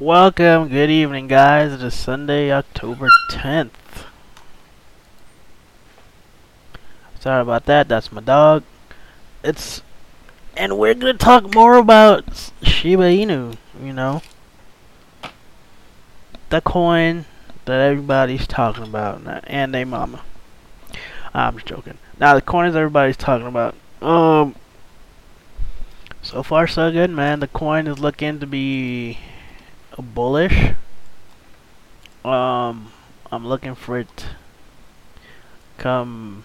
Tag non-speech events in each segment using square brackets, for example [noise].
Welcome, good evening, guys. It is Sunday, October 10th. Sorry about that, that's my dog. It's. And we're gonna talk more about Shiba Inu, you know. The coin that everybody's talking about, and they mama. I'm just joking. Now, the coins everybody's talking about. Um. So far, so good, man. The coin is looking to be bullish. Um, I'm looking for it come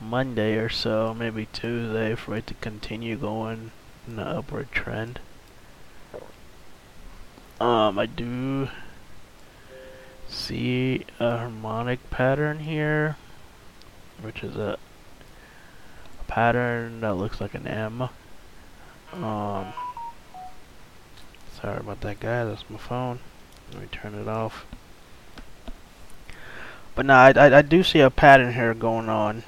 Monday or so, maybe Tuesday, for it to continue going in the upward trend. Um, I do see a harmonic pattern here, which is a, pattern that looks like an M. Um, Sorry about that, guy. That's my phone. Let me turn it off. But no, I, I, I do see a pattern here going on.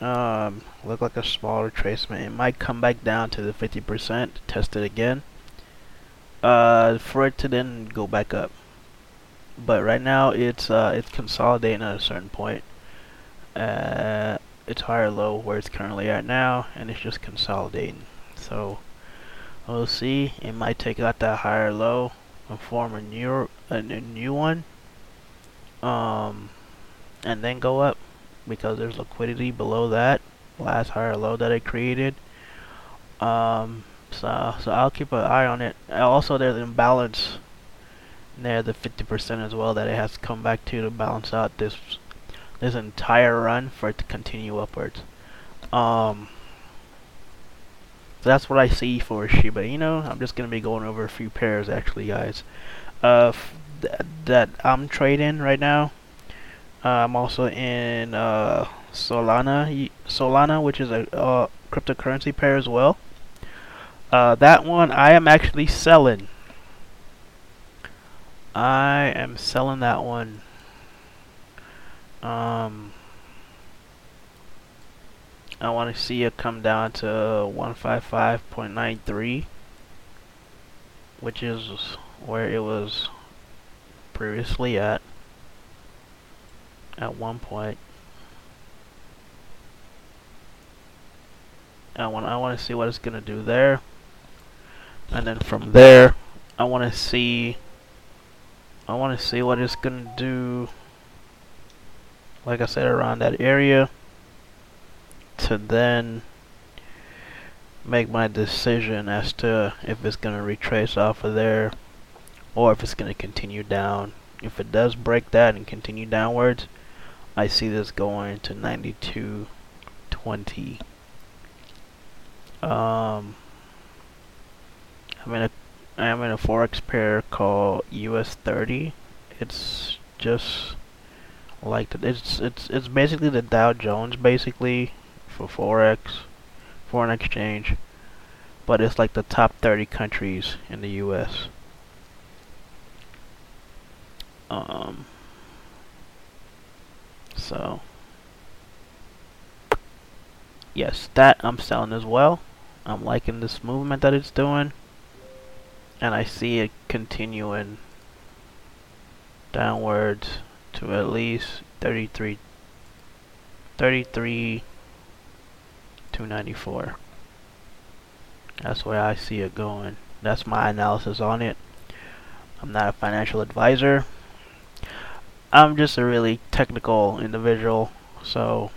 Um, look like a small retracement. It might come back down to the 50%. Test it again. Uh, for it to then go back up. But right now, it's uh, it's consolidating at a certain point. Uh, it's higher low where it's currently at now, and it's just consolidating. So we'll see. It might take out that higher low and form a new a new one. Um and then go up because there's liquidity below that last higher low that it created. Um so so I'll keep an eye on it. Also there's an imbalance near the 50% as well that it has to come back to to balance out this this entire run for it to continue upwards. Um so that's what I see for Shiba Inu. I'm just going to be going over a few pairs actually, guys. Uh, th that I'm trading right now. Uh, I'm also in uh, Solana, Solana, which is a uh, cryptocurrency pair as well. Uh, that one I am actually selling. I am selling that one. Um, I want to see it come down to 155.93 which is where it was previously at at one point. I want I want to see what it's gonna do there. And then from there I want to see I want to see what it's gonna do like I said around that area to then make my decision as to if it's going to retrace off of there or if it's going to continue down. If it does break that and continue downwards, I see this going to 92.20. Um, I'm in a I'm in a forex pair called US 30. It's just like it's it's it's basically the Dow Jones basically for forex, foreign exchange, but it's like the top 30 countries in the U.S. Um, so, yes, that I'm selling as well. I'm liking this movement that it's doing, and I see it continuing downwards to at least 33 33 294 that's where I see it going. That's my analysis on it. I'm not a financial advisor. I'm just a really technical individual so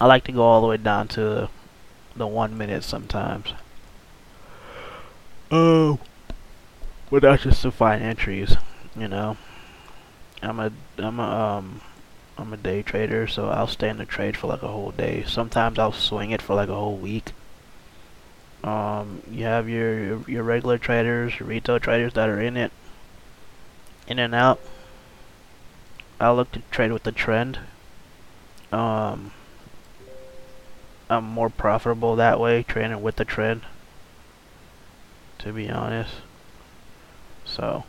I like to go all the way down to the one minute sometimes. Oh but that's just to find entries you know. I'm a I'm a um I'm a day trader, so I'll stay in the trade for like a whole day. Sometimes I'll swing it for like a whole week. Um, you have your your regular traders, your retail traders that are in it, in and out. I look to trade with the trend. Um, I'm more profitable that way, trading with the trend. To be honest, so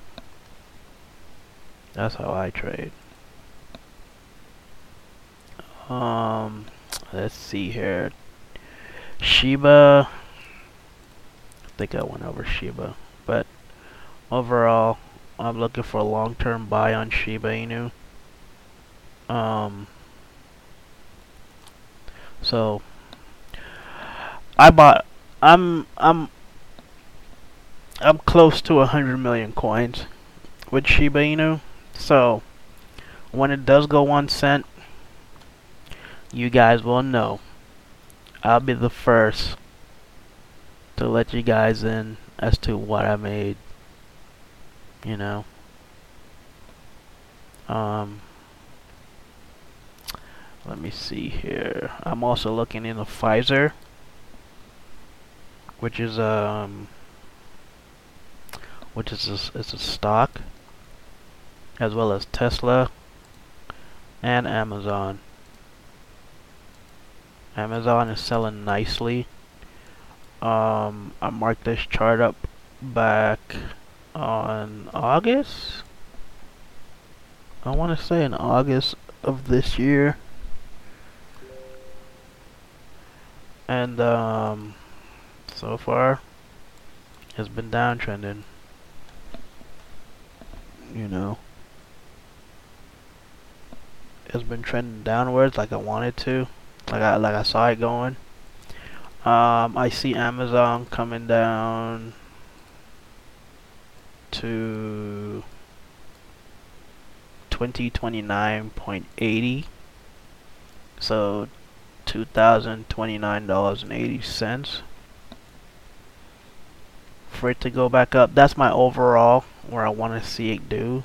that's how I trade. Um, let's see here. Shiba. I think I went over Shiba. but overall, I'm looking for a long-term buy on Shiba Inu. Um, so I bought. I'm I'm I'm close to a hundred million coins with Shiba Inu. So when it does go one cent, you guys will know. I'll be the first to let you guys in as to what I made. You know. Um let me see here. I'm also looking into Pfizer, which is um, which is a, it's a stock, as well as Tesla and Amazon. Amazon is selling nicely. Um, I marked this chart up back on August. I want to say in August of this year. and um, so far has been downtrending. You know, it's been trending downwards like I wanted to, like I like I saw it going. Um, I see Amazon coming down to twenty twenty nine point eighty. So $2,029.80 for it to go back up. That's my overall where I want to see it do.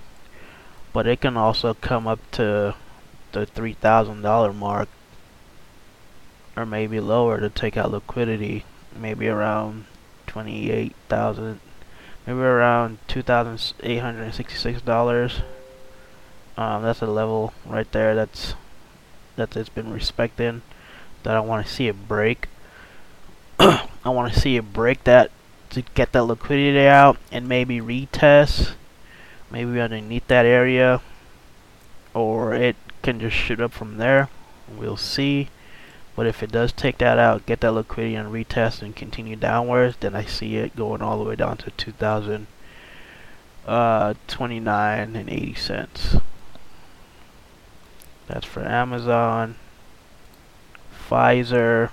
But it can also come up to the $3,000 mark or maybe lower to take out liquidity. Maybe around 28,000 maybe around $2,866. Um, that's a level right there that's that it's been respecting that I want to see it break. [coughs] I want to see it break that to get that liquidity out and maybe retest maybe underneath that area or it can just shoot up from there we'll see but if it does take that out get that liquidity and retest and continue downwards then I see it going all the way down to 2000 uh 29 and 80 cents that's for Amazon Pfizer.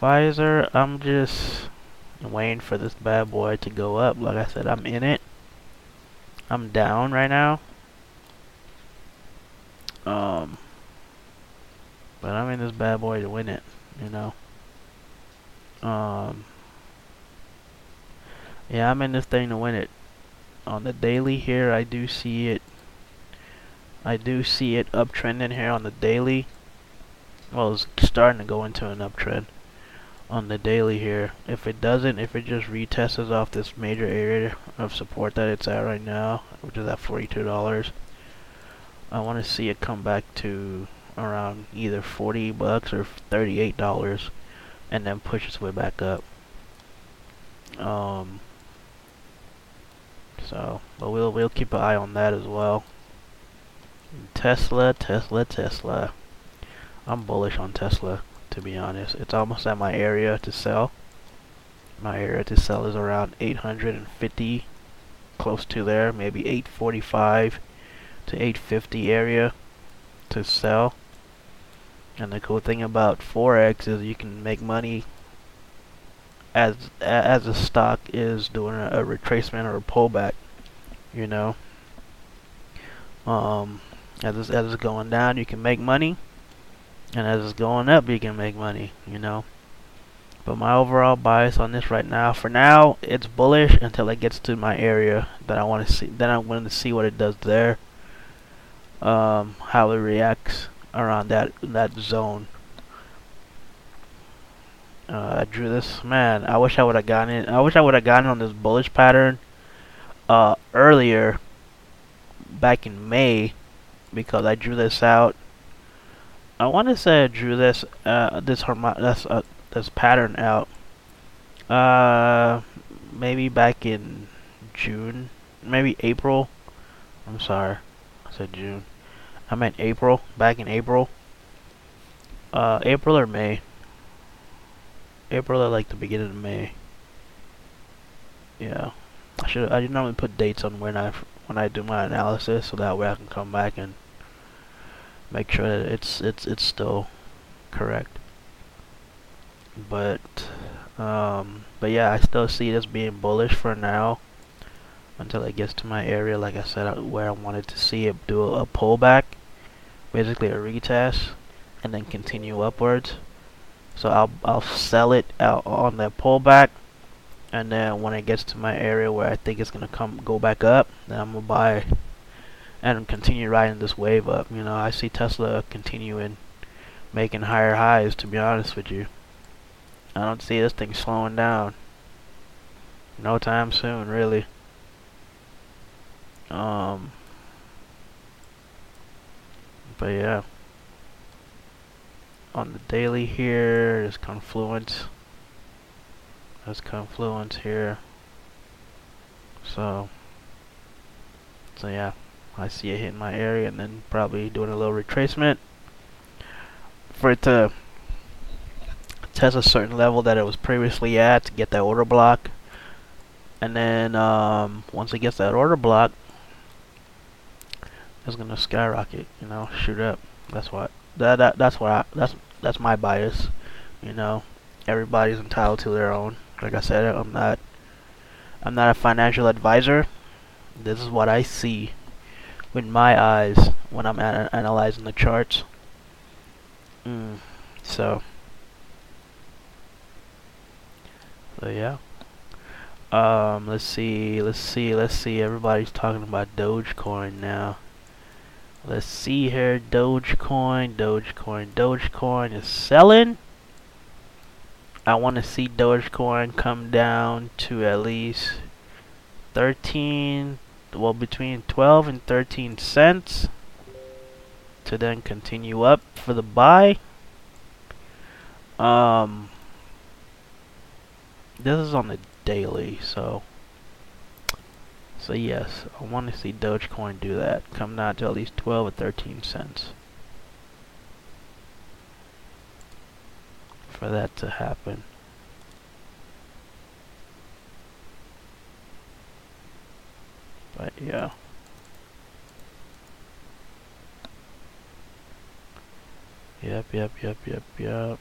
Pfizer, I'm just waiting for this bad boy to go up. Like I said, I'm in it. I'm down right now. Um, but I'm in this bad boy to win it, you know. Um, yeah, I'm in this thing to win it. On the daily here, I do see it. I do see it uptrending here on the daily well it's starting to go into an uptrend on the daily here if it doesn't if it just retests off this major area of support that it's at right now which is at $42 I want to see it come back to around either 40 bucks or $38 and then push its way back up um so but we'll we'll keep an eye on that as well Tesla Tesla Tesla I'm bullish on Tesla, to be honest. It's almost at my area to sell. My area to sell is around 850, close to there, maybe 845 to 850 area to sell. And the cool thing about Forex is you can make money as as a stock is doing a, a retracement or a pullback, you know. Um, as it's, as it's going down, you can make money. And as it's going up you can make money you know? But my overall bias on this right now for now it's bullish until it gets to my area that I want to see then I'm going to see what it does there. Um, how it reacts around that that zone uh, I drew this man I wish I would have gotten it I wish I would have gotten on this bullish pattern uh, earlier back in May because I drew this out I want to say I drew this uh, this this uh, this pattern out. Uh, maybe back in June, maybe April. I'm sorry, I said June. I meant April. Back in April. Uh, April or May. April or like the beginning of May. yeah, I should I normally put dates on when I when I do my analysis, so that way I can come back and make sure that it's it's it's still correct. But um, but yeah, I still see this being bullish for now until it gets to my area, like I said, where I wanted to see it do a pullback, basically a retest, and then continue upwards. So I'll I'll sell it out on that pullback, and then when it gets to my area where I think it's gonna come go back up, then I'm gonna buy and continue riding this wave up. You know, I see Tesla continuing making higher highs. To be honest with you, I don't see this thing slowing down. No time soon, really. Um, but yeah. On the daily here, there's Confluence. There's Confluence here. So, so yeah, I see it hitting my area and then probably doing a little retracement for it to test a certain level that it was previously at to get that order block. And then um, once it gets that order block, is gonna skyrocket. You know, shoot up. That's what that, that that's what I, that's that's my bias. You know, everybody's entitled to their own. Like I said, I'm not I'm not a financial advisor. This is what I see with my eyes when I'm an analyzing the charts. Mm, so, so yeah. Um, let's see, let's see, let's see. Everybody's talking about Dogecoin now. Let's see here. Dogecoin, Dogecoin, Dogecoin is selling. I want to see Dogecoin come down to at least 13, well, between 12 and 13 cents to then continue up for the buy. Um, this is on the daily, so so yes, I want to see Dogecoin do that. Come down to at least 12 or 13 cents. For that to happen. But yeah. Yep, yep, yep, yep, yep.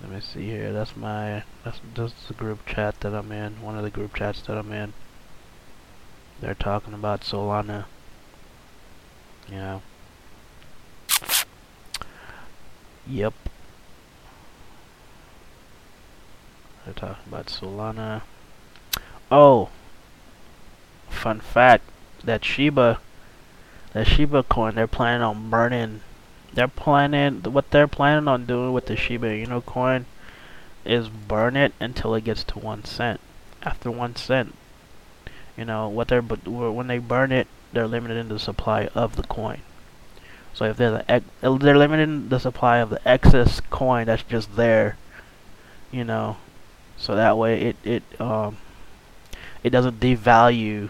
Let me see here. That's my that's the group chat that I'm in. One of the group chats that I'm in. They're talking about Solana. Yeah. Yep. They're talking about Solana. Oh. Fun fact. That Shiba that Shiba coin they're planning on burning they're planning what they're planning on doing with the Shiba Inu coin is burn it until it gets to one cent. After one cent, you know what they're but when they burn it, they're limited in the supply of the coin. So if they're the they're limiting the supply of the excess coin that's just there, you know, so that way it it um it doesn't devalue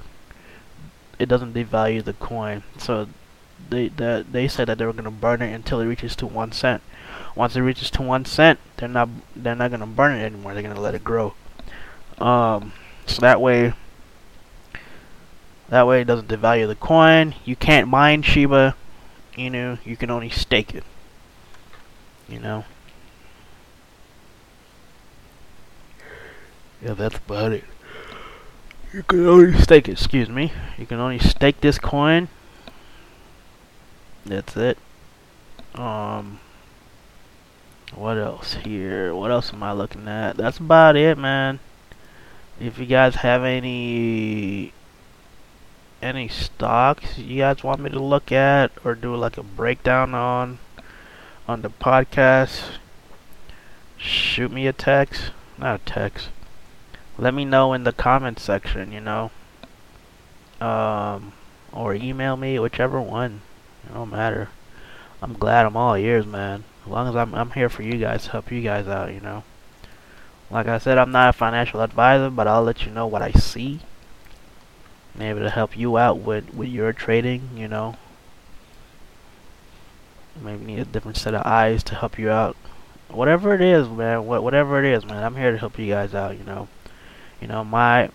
it doesn't devalue the coin. So they they said that they were gonna burn it until it reaches to one cent. Once it reaches to one cent, they're not they're not gonna burn it anymore. They're gonna let it grow. Um, so that way, that way it doesn't devalue the coin. You can't mine Shiba. You know, you can only stake it. You know. Yeah, that's about it. You can only stake it. Excuse me. You can only stake this coin that's it. Um, what else here? What else am I looking at? That's about it, man. If you guys have any any stocks you guys want me to look at or do like a breakdown on on the podcast, shoot me a text. Not a text. Let me know in the comment section, you know. Um, or email me, whichever one. It don't matter. I'm glad I'm all ears, man. As long as I'm I'm here for you guys, help you guys out, you know. Like I said, I'm not a financial advisor, but I'll let you know what I see. Maybe to help you out with with your trading, you know. Maybe need a different set of eyes to help you out whatever it is, man. What whatever it is, man. I'm here to help you guys out. You know, you know my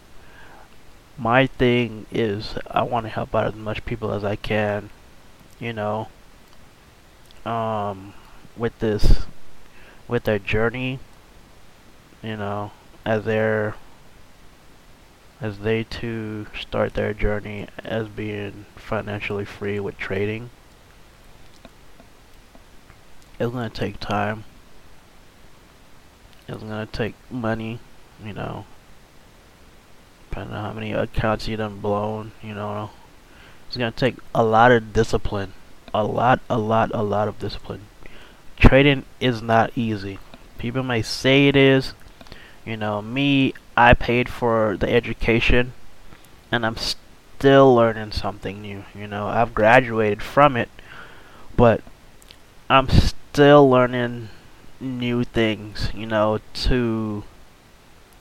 my thing is I want to help out as much people as I can. You know, um, with this, with their journey. You know, as they're as they too start their journey as being financially free with trading. It's gonna take time. It's gonna take money, you know. Depending on how many accounts you done blown, you know. It's gonna take a lot of discipline. A lot, a lot, a lot of discipline. Trading is not easy. People may say it is. You know, me, I paid for the education and I'm still learning something new. You know, I've graduated from it, but I'm still learning new things, you know, to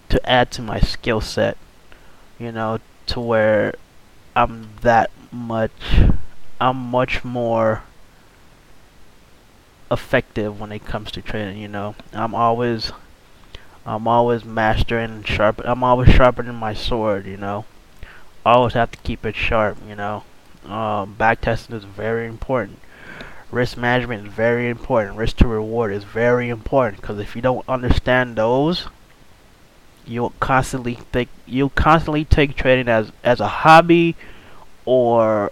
to add to my skill set, you know, to where I'm that much I'm much more effective when it comes to trading, you know. I'm always I'm always mastering and sharp. I'm always sharpening my sword. You know, always have to keep it sharp. You know, um, back testing is very important. Risk management is very important. Risk to reward is very important because if you don't understand those, you'll constantly think you'll constantly take trading as as a hobby or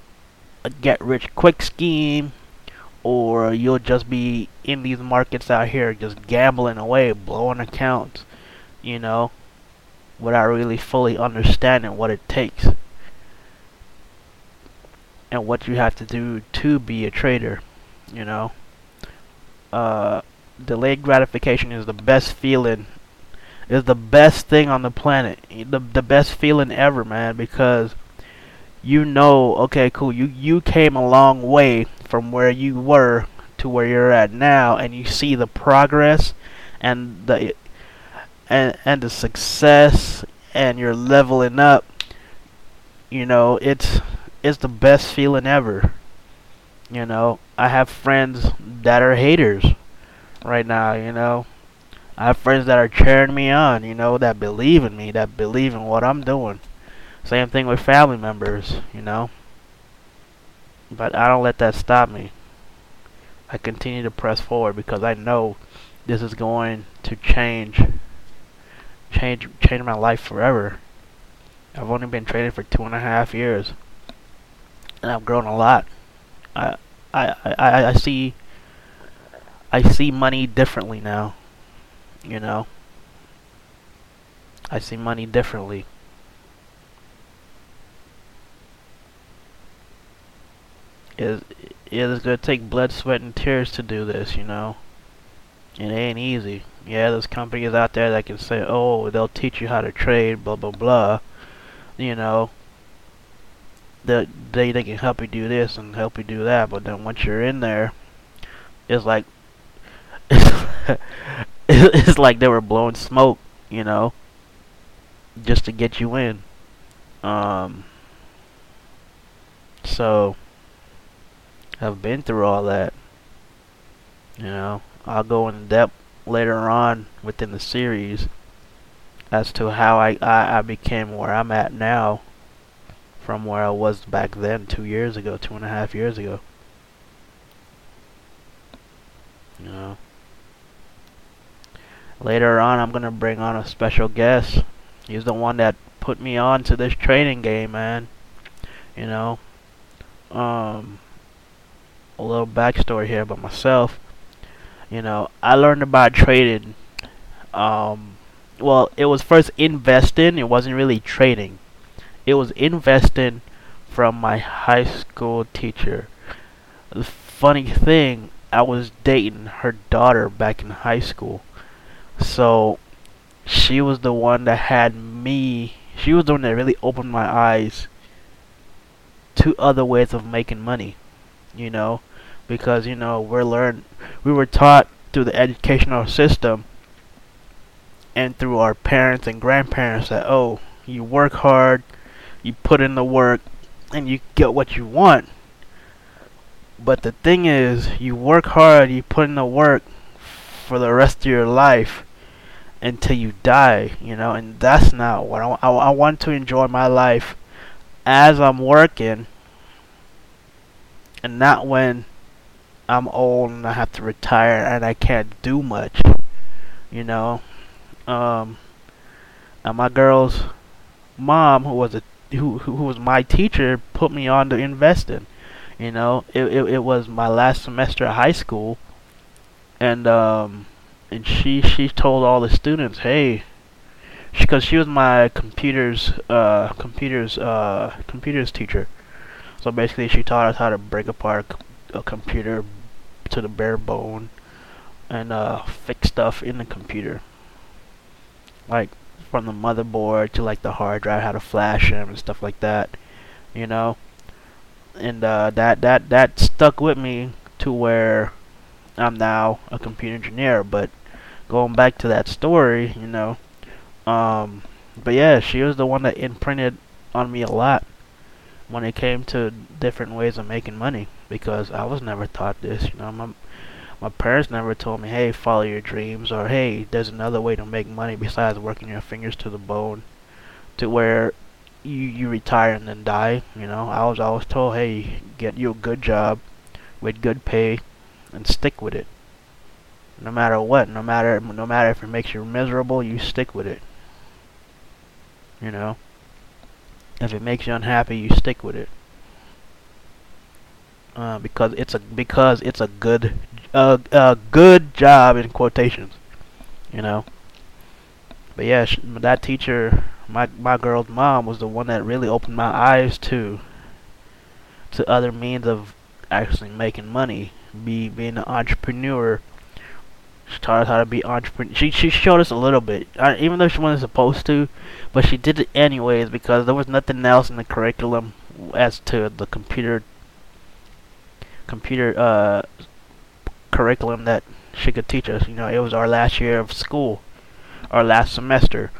a get rich quick scheme or you'll just be in these markets out here just gambling away, blowing accounts, you know, without really fully understanding what it takes and what you have to do to be a trader, you know. Uh, delayed gratification is the best feeling is the best thing on the planet. The the best feeling ever, man, because you know, okay, cool, you you came a long way from where you were to where you're at now and you see the progress and the and and the success and you're leveling up you know it's it's the best feeling ever you know i have friends that are haters right now you know i have friends that are cheering me on you know that believe in me that believe in what i'm doing same thing with family members you know but I don't let that stop me. I continue to press forward because I know this is going to change change change my life forever. I've only been trading for two and a half years. And I've grown a lot. I I, I, I see I see money differently now. You know. I see money differently. is it's gonna take blood, sweat, and tears to do this, you know. It ain't easy. Yeah, there's companies out there that can say, oh, they'll teach you how to trade, blah blah blah. You know, they they can help you do this and help you do that, but then once you're in there, it's like [laughs] [laughs] it's like they were blowing smoke, you know, just to get you in. Um. So have been through all that. You know, I'll go in depth later on within the series as to how I, I, I became where I'm at now from where I was back then two years ago, two and a half years ago. You know. Later on I'm gonna bring on a special guest. He's the one that put me on to this training game, man. You know. Um a little backstory here about myself. You know, I learned about trading. Um, well, it was first investing. It wasn't really trading. It was investing from my high school teacher. The funny thing, I was dating her daughter back in high school. So, she was the one that had me. She was the one that really opened my eyes to other ways of making money. You know, because you know we're learned we were taught through the educational system and through our parents and grandparents that oh you work hard you put in the work and you get what you want but the thing is you work hard you put in the work for the rest of your life until you die, you know, and that's not what I, I, I want to enjoy my life as I'm working and not when I'm old and I have to retire and I can't do much, you know. Um, and my girl's mom, who was a who who was my teacher, put me on to investing. You know, it, it it was my last semester of high school, and um, and she she told all the students, hey, because she, she was my computers uh computers uh computers teacher. So basically, she taught us how to break apart a computer to the bare bone and uh, fix stuff in the computer, like from the motherboard to like the hard drive, how to flash them and stuff like that. You know, and uh, that that that stuck with me to where I'm now a computer engineer. But going back to that story, you know, um, but yeah, she was the one that imprinted on me a lot when it came to different ways of making money because I was never taught this. You know, my my parents never told me, "Hey, follow your dreams," or "Hey, there's another way to make money besides working your fingers to the bone," to where you you retire and then die. You know, I was always told, "Hey, get you a good job with good pay and stick with it." No matter what, no matter no matter if it makes you miserable, you stick with it. You know. If it makes you unhappy, you stick with it. Uh, because it's a because it's a good uh, a good job in quotations, you know. But yeah, that teacher, my my girl's mom, was the one that really opened my eyes to to other means of actually making money, be being an entrepreneur she taught us how to be entrepreneur. She she showed us a little bit, even though she wasn't supposed to, but she did it anyways because there was nothing else in the curriculum as to the computer computer uh curriculum that she could teach us. You know, it was our last year of school, our last semester.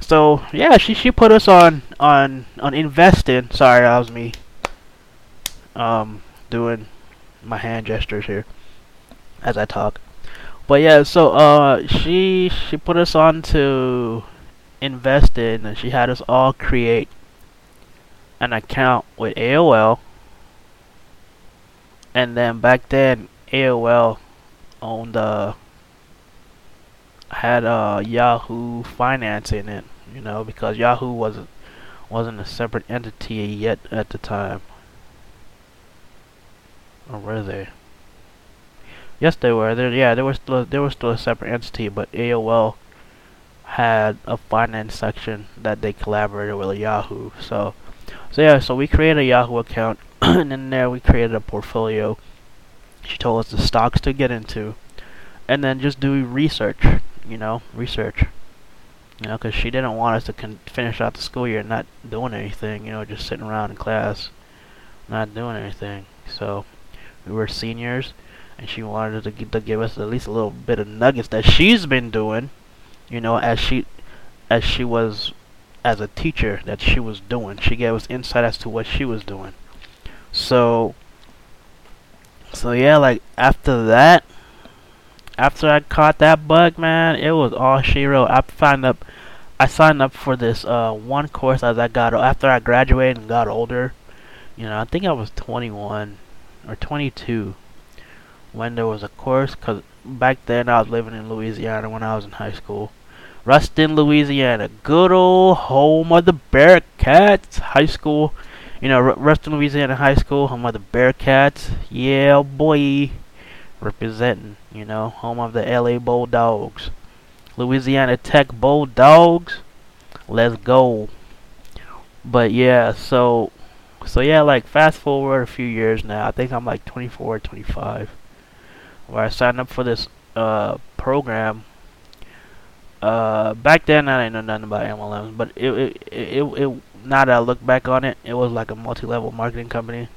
So yeah, she she put us on on on investing. Sorry, that was me. Um, doing my hand gestures here as I talk. But yeah, so uh, she she put us on to invest in, and she had us all create an account with AOL. And then back then, AOL owned uh had uh Yahoo Finance in it, you know, because Yahoo wasn't wasn't a separate entity yet at the time. Or were they? Yes, they were. There, yeah, they were still they were still a separate entity, but AOL had a finance section that they collaborated with Yahoo. So, so yeah, so we created a Yahoo account, [clears throat] and in there we created a portfolio. She told us the stocks to get into, and then just do research. You know, research. You know, because she didn't want us to finish out the school year not doing anything. You know, just sitting around in class, not doing anything. So, we were seniors and she wanted to, to give us at least a little bit of nuggets that she's been doing, you know, as she as she was as a teacher that she was doing. She gave us insight as to what she was doing. So so yeah, like after that after I caught that bug, man, it was all she wrote. I signed up I signed up for this uh one course as I got after I graduated and got older. You know, I think I was 21 or 22 when there was a course, because back then I was living in Louisiana when I was in high school. Ruston, Louisiana, good old home of the Bearcats High School. You know, R Ruston, Louisiana High School, home of the Bearcats. Yeah, boy. Representing, you know, home of the LA Bulldogs. Louisiana Tech Bulldogs. Let's go. But yeah, so so yeah, like fast forward a few years now. I think I'm like 24, 25 where I signed up for this uh, program. Uh, back then I didn't know nothing about MLMs, but it, it it it now that I look back on it, it was like a multi-level marketing company.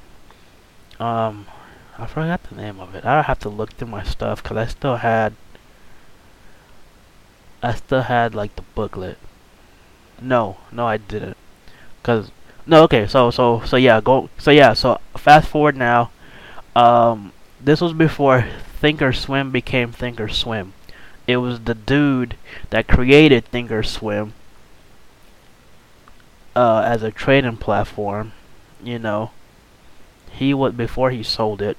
Um, I forgot the name of it. I have to look through my stuff because I still had I still had like the booklet. No, no, I didn't. Cause no, okay, so so so yeah, go. So yeah, so fast forward now. Um, this was before Thinkorswim became Thinkorswim. it was the dude that created Thinkorswim uh, as a trading platform. You know, he was before he sold it.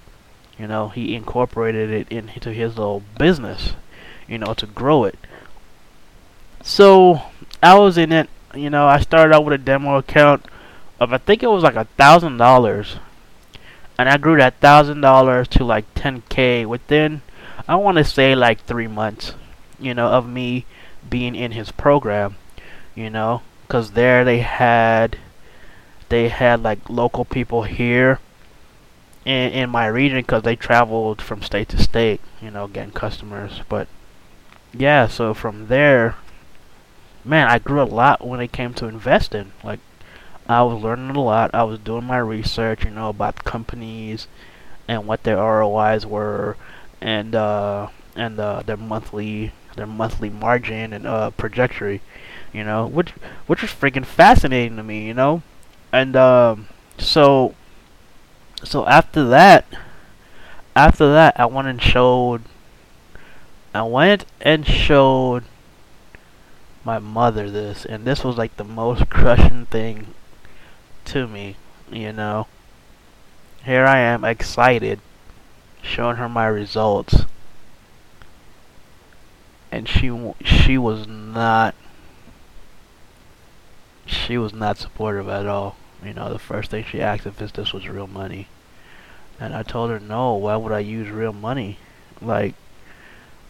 You know, he incorporated it into his little business. You know, to grow it. So I was in it. You know, I started out with a demo account of I think it was like a thousand dollars, and I grew that thousand dollars to like 10k within I want to say like three months. You know, of me being in his program. You know, because there they had they had like local people here in in my region because they traveled from state to state. You know, getting customers, but yeah. So from there man, I grew a lot when it came to investing. Like, I was learning a lot. I was doing my research, you know, about companies and what their ROIs were, and uh, and uh, their monthly their monthly margin and uh, trajectory, you know, which which was freaking fascinating to me, you know, and um, so so after that, after that, I went and showed. I went and showed my mother this, and this was like the most crushing thing to me, you know. Here I am, excited, showing her my results, and she she was not she was not supportive at all. You know, the first thing she asked if this was real money, and I told her no. Why would I use real money? Like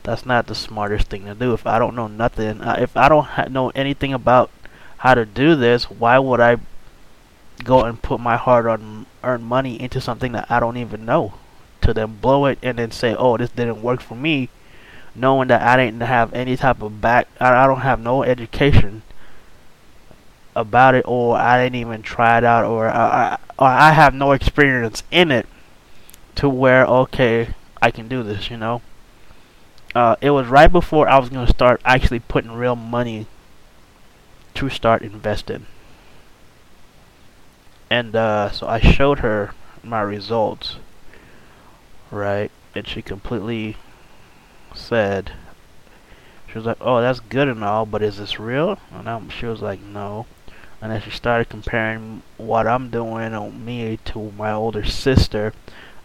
that's not the smartest thing to do. If I don't know nothing, if I don't know anything about how to do this, why would I go and put my hard on earn money into something that I don't even know? To then blow it and then say, "Oh, this didn't work for me," knowing that I didn't have any type of back, I, I don't have no education about it, or I didn't even try it out, or I, I, or I have no experience in it to where okay, I can do this, you know uh, it was right before I was going to start actually putting real money to start investing. And uh, so I showed her my results, right? And she completely said, she was like, "Oh, that's good and all, but is this real?" And I'm, she was like, "No." And then she started comparing what I'm doing on me to my older sister,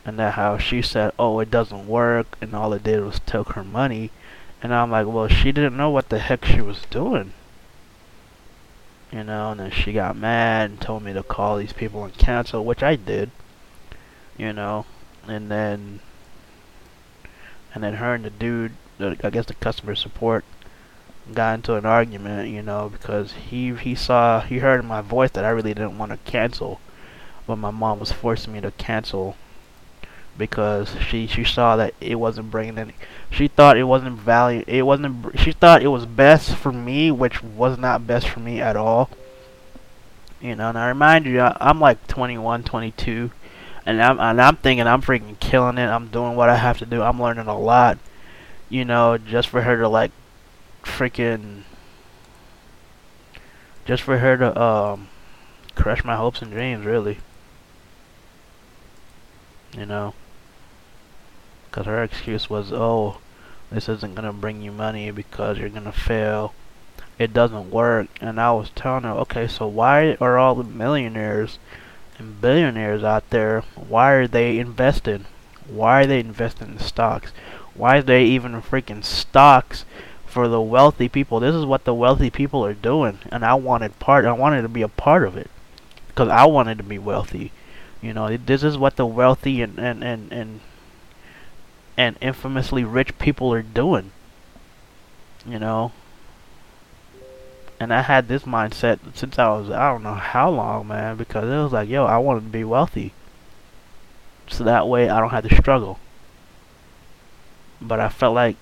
and that how she said, "Oh, it doesn't work," and all it did was took her money, and I'm like, "Well, she didn't know what the heck she was doing." You know, and then she got mad and told me to call these people and cancel, which I did. You know, and then and then her and the dude, I guess the customer support, got into an argument. You know, because he he saw he heard in my voice that I really didn't want to cancel, but my mom was forcing me to cancel because she she saw that it wasn't bringing any. She thought it wasn't value. It wasn't. She thought it was best for me, which was not best for me at all. You know, and I remind you, I, I'm like 21, 22, and I'm and I'm thinking I'm freaking killing it. I'm doing what I have to do. I'm learning a lot. You know, just for her to like, freaking, just for her to um, crush my hopes and dreams, really. You know. Because her excuse was, oh, this isn't going to bring you money because you're going to fail. It doesn't work. And I was telling her, okay, so why are all the millionaires and billionaires out there, why are they investing? Why are they investing in stocks? Why are they even freaking stocks for the wealthy people? This is what the wealthy people are doing. And I wanted part, I wanted to be a part of it. Because I wanted to be wealthy. You know, this is what the wealthy and, and, and, and and infamously rich people are doing. You know? And I had this mindset since I was, I don't know how long, man, because it was like, yo, I wanted to be wealthy. So that way I don't have to struggle. But I felt like,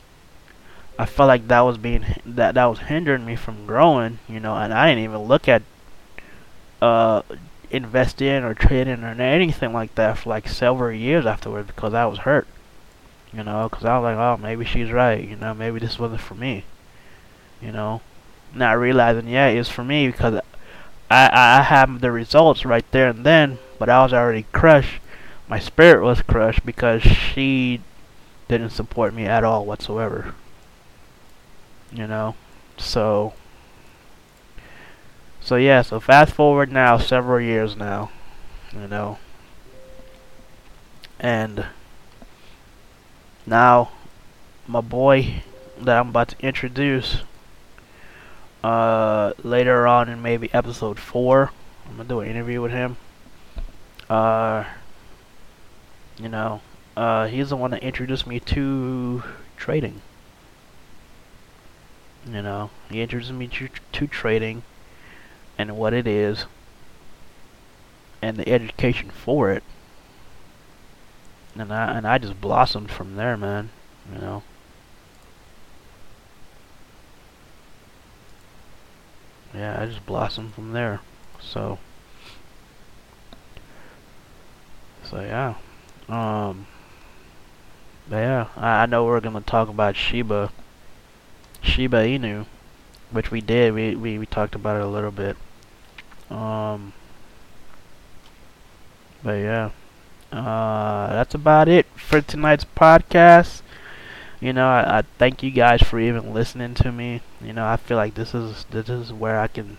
I felt like that was being, that, that was hindering me from growing, you know, and I didn't even look at, uh, investing or trading or anything like that for like several years afterwards because I was hurt you know, because I was like, oh, maybe she's right, you know, maybe this wasn't for me, you know, not realizing, yeah, it's for me because I, I have the results right there and then, but I was already crushed. My spirit was crushed because she didn't support me at all whatsoever. You know, so so yeah. So fast forward now, several years now. You know, and now my boy that I'm about to introduce uh, later on in maybe episode 4 I'm gonna do an interview with him. Uh, you know uh, he's the one that introduced me to trading. You know he introduced me to, to trading and what it is and the education for it and I and I just blossomed from there man you know yeah, I just blossomed from there. So, so yeah, um, but yeah, I, I know we're gonna talk about Shiba, Shiba Inu, which we did. We we we talked about it a little bit. Um, but yeah, uh, that's about it for tonight's podcast you know, I, I thank you guys for even listening to me. You know, I feel like this is this is where I can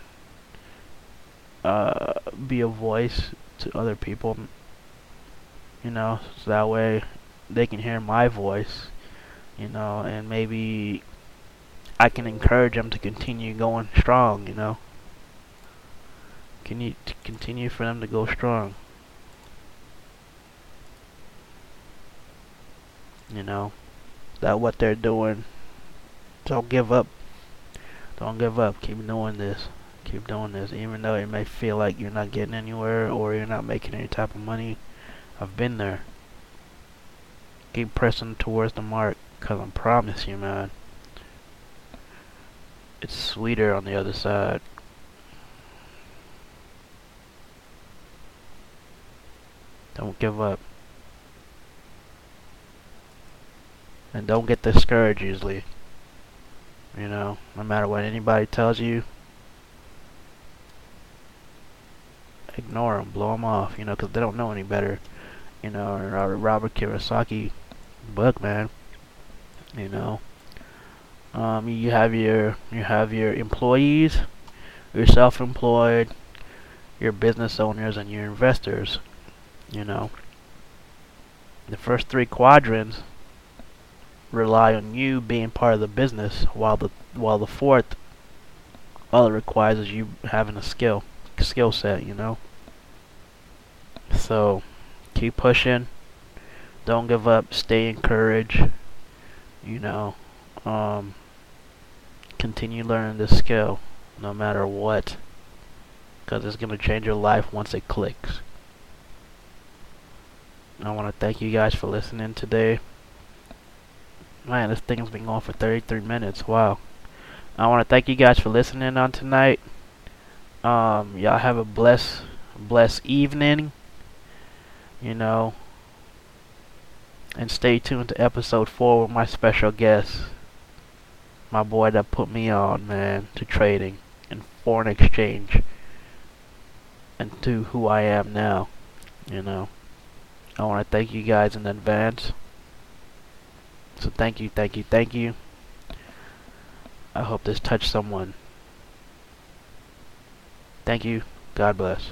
uh, be a voice to other people. You know, so that way they can hear my voice. You know, and maybe I can encourage them to continue going strong. You know, can you continue for them to go strong. You know that what they're doing. Don't give up. Don't give up. Keep doing this. Keep doing this. Even though it may feel like you're not getting anywhere or you're not making any type of money. I've been there. Keep pressing towards the mark. Because I promise you, man. It's sweeter on the other side. Don't give up. And don't get discouraged easily. You know, no matter what anybody tells you, ignore them, blow them off, you know, because they don't know any better. You know, Robert, Robert Kiyosaki book, man. You know, um, you have your you have your employees, your self-employed, your business owners, and your investors. You know, the first three quadrants rely on you being part of the business while the while the fourth all it requires is you having a skill skill set you know? So keep pushing. Don't give up. Stay encouraged. You know um, continue learning this skill no matter what because it's going to change your life once it clicks. I want to thank you guys for listening today Man, this thing's been going for 33 minutes. Wow. I want to thank you guys for listening on tonight. Um, y'all have a blessed, blessed evening. You know. And stay tuned to episode 4 with my special guest. My boy that put me on, man, to trading and foreign exchange. And to who I am now. You know. I want to thank you guys in advance. So thank you, thank you, thank you. I hope this touched someone. Thank you. God bless.